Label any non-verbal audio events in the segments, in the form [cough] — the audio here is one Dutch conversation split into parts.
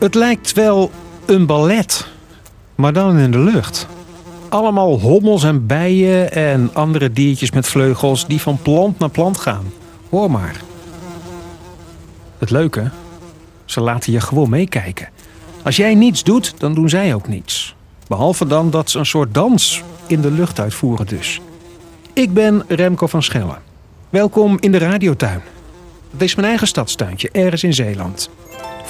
Het lijkt wel een ballet, maar dan in de lucht. Allemaal hommels en bijen en andere diertjes met vleugels die van plant naar plant gaan. Hoor maar. Het leuke, ze laten je gewoon meekijken. Als jij niets doet, dan doen zij ook niets. Behalve dan dat ze een soort dans in de lucht uitvoeren dus. Ik ben Remco van Schellen. Welkom in de radiotuin. Het is mijn eigen stadstuintje, ergens in Zeeland.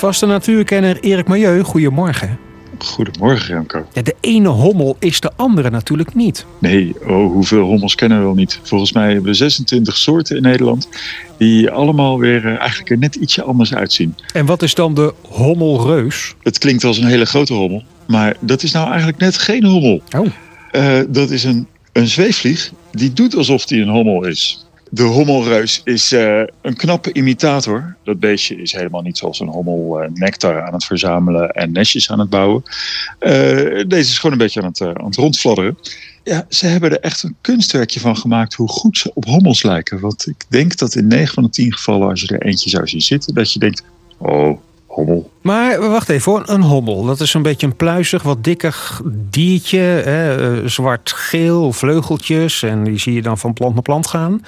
Vaste natuurkenner Erik Milieu, goedemorgen. Goedemorgen Remco. Ja, de ene hommel is de andere natuurlijk niet. Nee, oh, hoeveel hommels kennen we wel niet? Volgens mij hebben we 26 soorten in Nederland... die allemaal weer eh, eigenlijk er net ietsje anders uitzien. En wat is dan de hommelreus? Het klinkt als een hele grote hommel, maar dat is nou eigenlijk net geen hommel. Oh. Uh, dat is een, een zweefvlieg die doet alsof die een hommel is. De hommelreus is uh, een knappe imitator. Dat beestje is helemaal niet zoals een hommel uh, nectar aan het verzamelen en nestjes aan het bouwen. Uh, deze is gewoon een beetje aan het, aan het rondfladderen. Ja, ze hebben er echt een kunstwerkje van gemaakt hoe goed ze op hommels lijken. Want ik denk dat in 9 van de 10 gevallen, als je er eentje zou zien zitten, dat je denkt: oh, hommel. Maar wacht even hoor, een hommel. Dat is een beetje een pluizig, wat dikker diertje. Hè? Zwart-geel, vleugeltjes. En die zie je dan van plant naar plant gaan.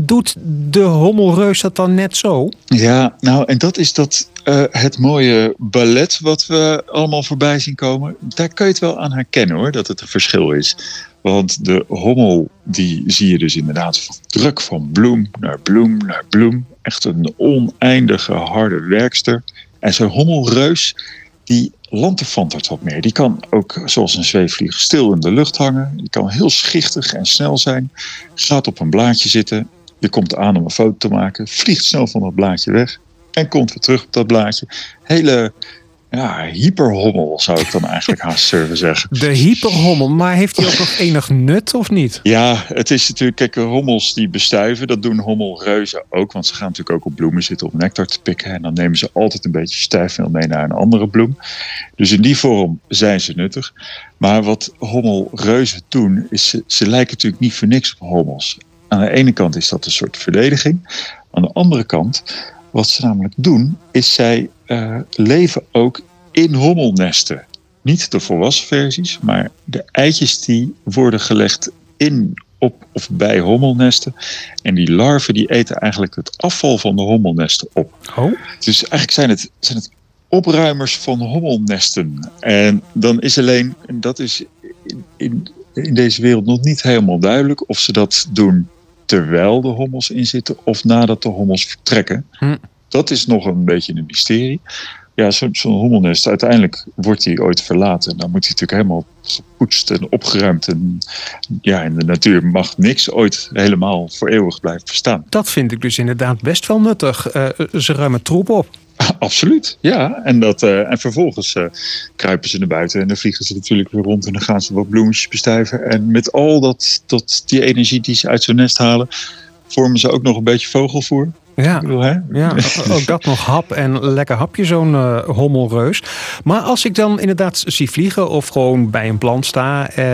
Doet de hommelreus dat dan net zo? Ja, nou en dat is dat uh, het mooie ballet wat we allemaal voorbij zien komen. Daar kun je het wel aan herkennen hoor, dat het een verschil is. Want de hommel, die zie je dus inderdaad van druk van bloem naar bloem naar bloem. Echt een oneindige harde werkster. En zo'n hommelreus, die lanterfantert wat meer. Die kan ook, zoals een zweefvlieg, stil in de lucht hangen. Die kan heel schichtig en snel zijn. Gaat op een blaadje zitten. Je komt aan om een foto te maken. Vliegt snel van dat blaadje weg. En komt weer terug op dat blaadje. Hele ja, hyperhommel zou ik dan eigenlijk haast [laughs] durven zeggen. De hyperhommel, maar heeft hij ook nog [laughs] enig nut of niet? Ja, het is natuurlijk, kijk, hommels die bestuiven, dat doen hommelreuzen ook. Want ze gaan natuurlijk ook op bloemen zitten om nectar te pikken. En dan nemen ze altijd een beetje stijfmeel mee naar een andere bloem. Dus in die vorm zijn ze nuttig. Maar wat hommelreuzen doen, is ze, ze lijken natuurlijk niet voor niks op hommels. Aan de ene kant is dat een soort verdediging. Aan de andere kant, wat ze namelijk doen, is zij uh, leven ook in hommelnesten. Niet de volwassen versies, maar de eitjes die worden gelegd in op of bij hommelnesten. En die larven die eten eigenlijk het afval van de hommelnesten op. Oh. Dus eigenlijk zijn het, zijn het opruimers van hommelnesten. En dan is alleen, en dat is in, in, in deze wereld nog niet helemaal duidelijk, of ze dat doen terwijl de hommels in zitten of nadat de hommels vertrekken. Hm. Dat is nog een beetje een mysterie. Ja, zo'n zo hommelnest, uiteindelijk wordt hij ooit verlaten. Dan moet hij natuurlijk helemaal gepoetst en opgeruimd. En ja, in de natuur mag niks ooit helemaal voor eeuwig blijven bestaan. Dat vind ik dus inderdaad best wel nuttig. Uh, ze ruimen troep op. [laughs] Absoluut, ja. En, dat, uh, en vervolgens uh, kruipen ze naar buiten en dan vliegen ze natuurlijk weer rond en dan gaan ze wat bloemetjes bestuiven. En met al dat, dat, die energie die ze uit zo'n nest halen, vormen ze ook nog een beetje vogelvoer. Ja, bedoel, hè? ja, [laughs] ook dat nog hap en lekker hapje, zo'n uh, hommelreus. Maar als ik dan inderdaad zie vliegen of gewoon bij een plant sta, eh,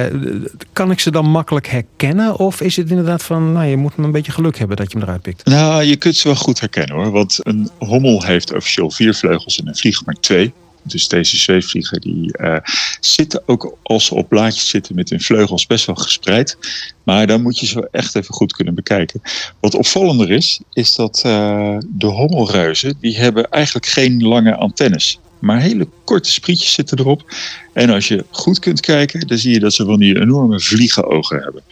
kan ik ze dan makkelijk herkennen? Of is het inderdaad van, nou, je moet een beetje geluk hebben dat je hem eruit pikt? Nou, je kunt ze wel goed herkennen hoor. Want een hommel heeft officieel vier vleugels en een vlieg maar twee. Dus deze zweefvliegen die uh, zitten ook als ze op blaadjes zitten met hun vleugels best wel gespreid. Maar dan moet je ze echt even goed kunnen bekijken. Wat opvallender is, is dat uh, de hommelreuzen, die hebben eigenlijk geen lange antennes. Maar hele korte sprietjes zitten erop. En als je goed kunt kijken, dan zie je dat ze van die enorme vliegenogen hebben.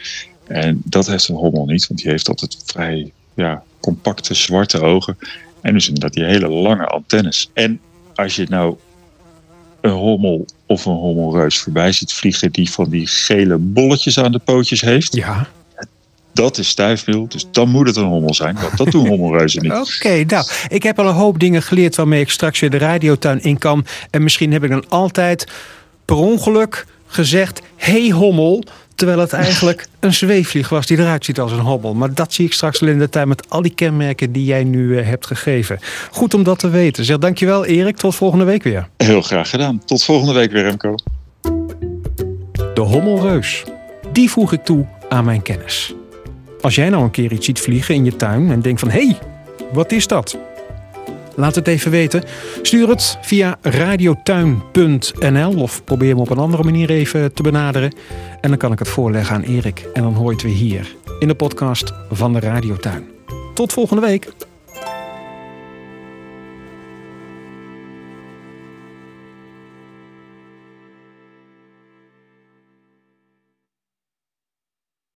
En dat heeft een hommel niet, want die heeft altijd vrij ja, compacte zwarte ogen. En dus inderdaad die hele lange antennes. En als je nou een hommel of een hommelreus voorbij ziet vliegen die van die gele bolletjes aan de pootjes heeft. Ja. Dat is stijfmeel, dus dan moet het een hommel zijn. Want dat doen hommelreuzen niet. [laughs] Oké, okay, nou, ik heb al een hoop dingen geleerd waarmee ik straks weer de radiotuin in kan. En misschien heb ik dan altijd per ongeluk gezegd: hey hommel. Terwijl het eigenlijk een zweefvlieg was die eruit ziet als een hobbel. Maar dat zie ik straks in de tuin met al die kenmerken die jij nu uh, hebt gegeven. Goed om dat te weten. Zeg dankjewel Erik, tot volgende week weer. Heel graag gedaan. Tot volgende week weer Remco. De hommelreus. Die voeg ik toe aan mijn kennis. Als jij nou een keer iets ziet vliegen in je tuin en denkt van... hé, hey, wat is dat? Laat het even weten. Stuur het via radiotuin.nl of probeer hem op een andere manier even te benaderen. En dan kan ik het voorleggen aan Erik. En dan hoor je het weer hier in de podcast van de Radiotuin. Tot volgende week.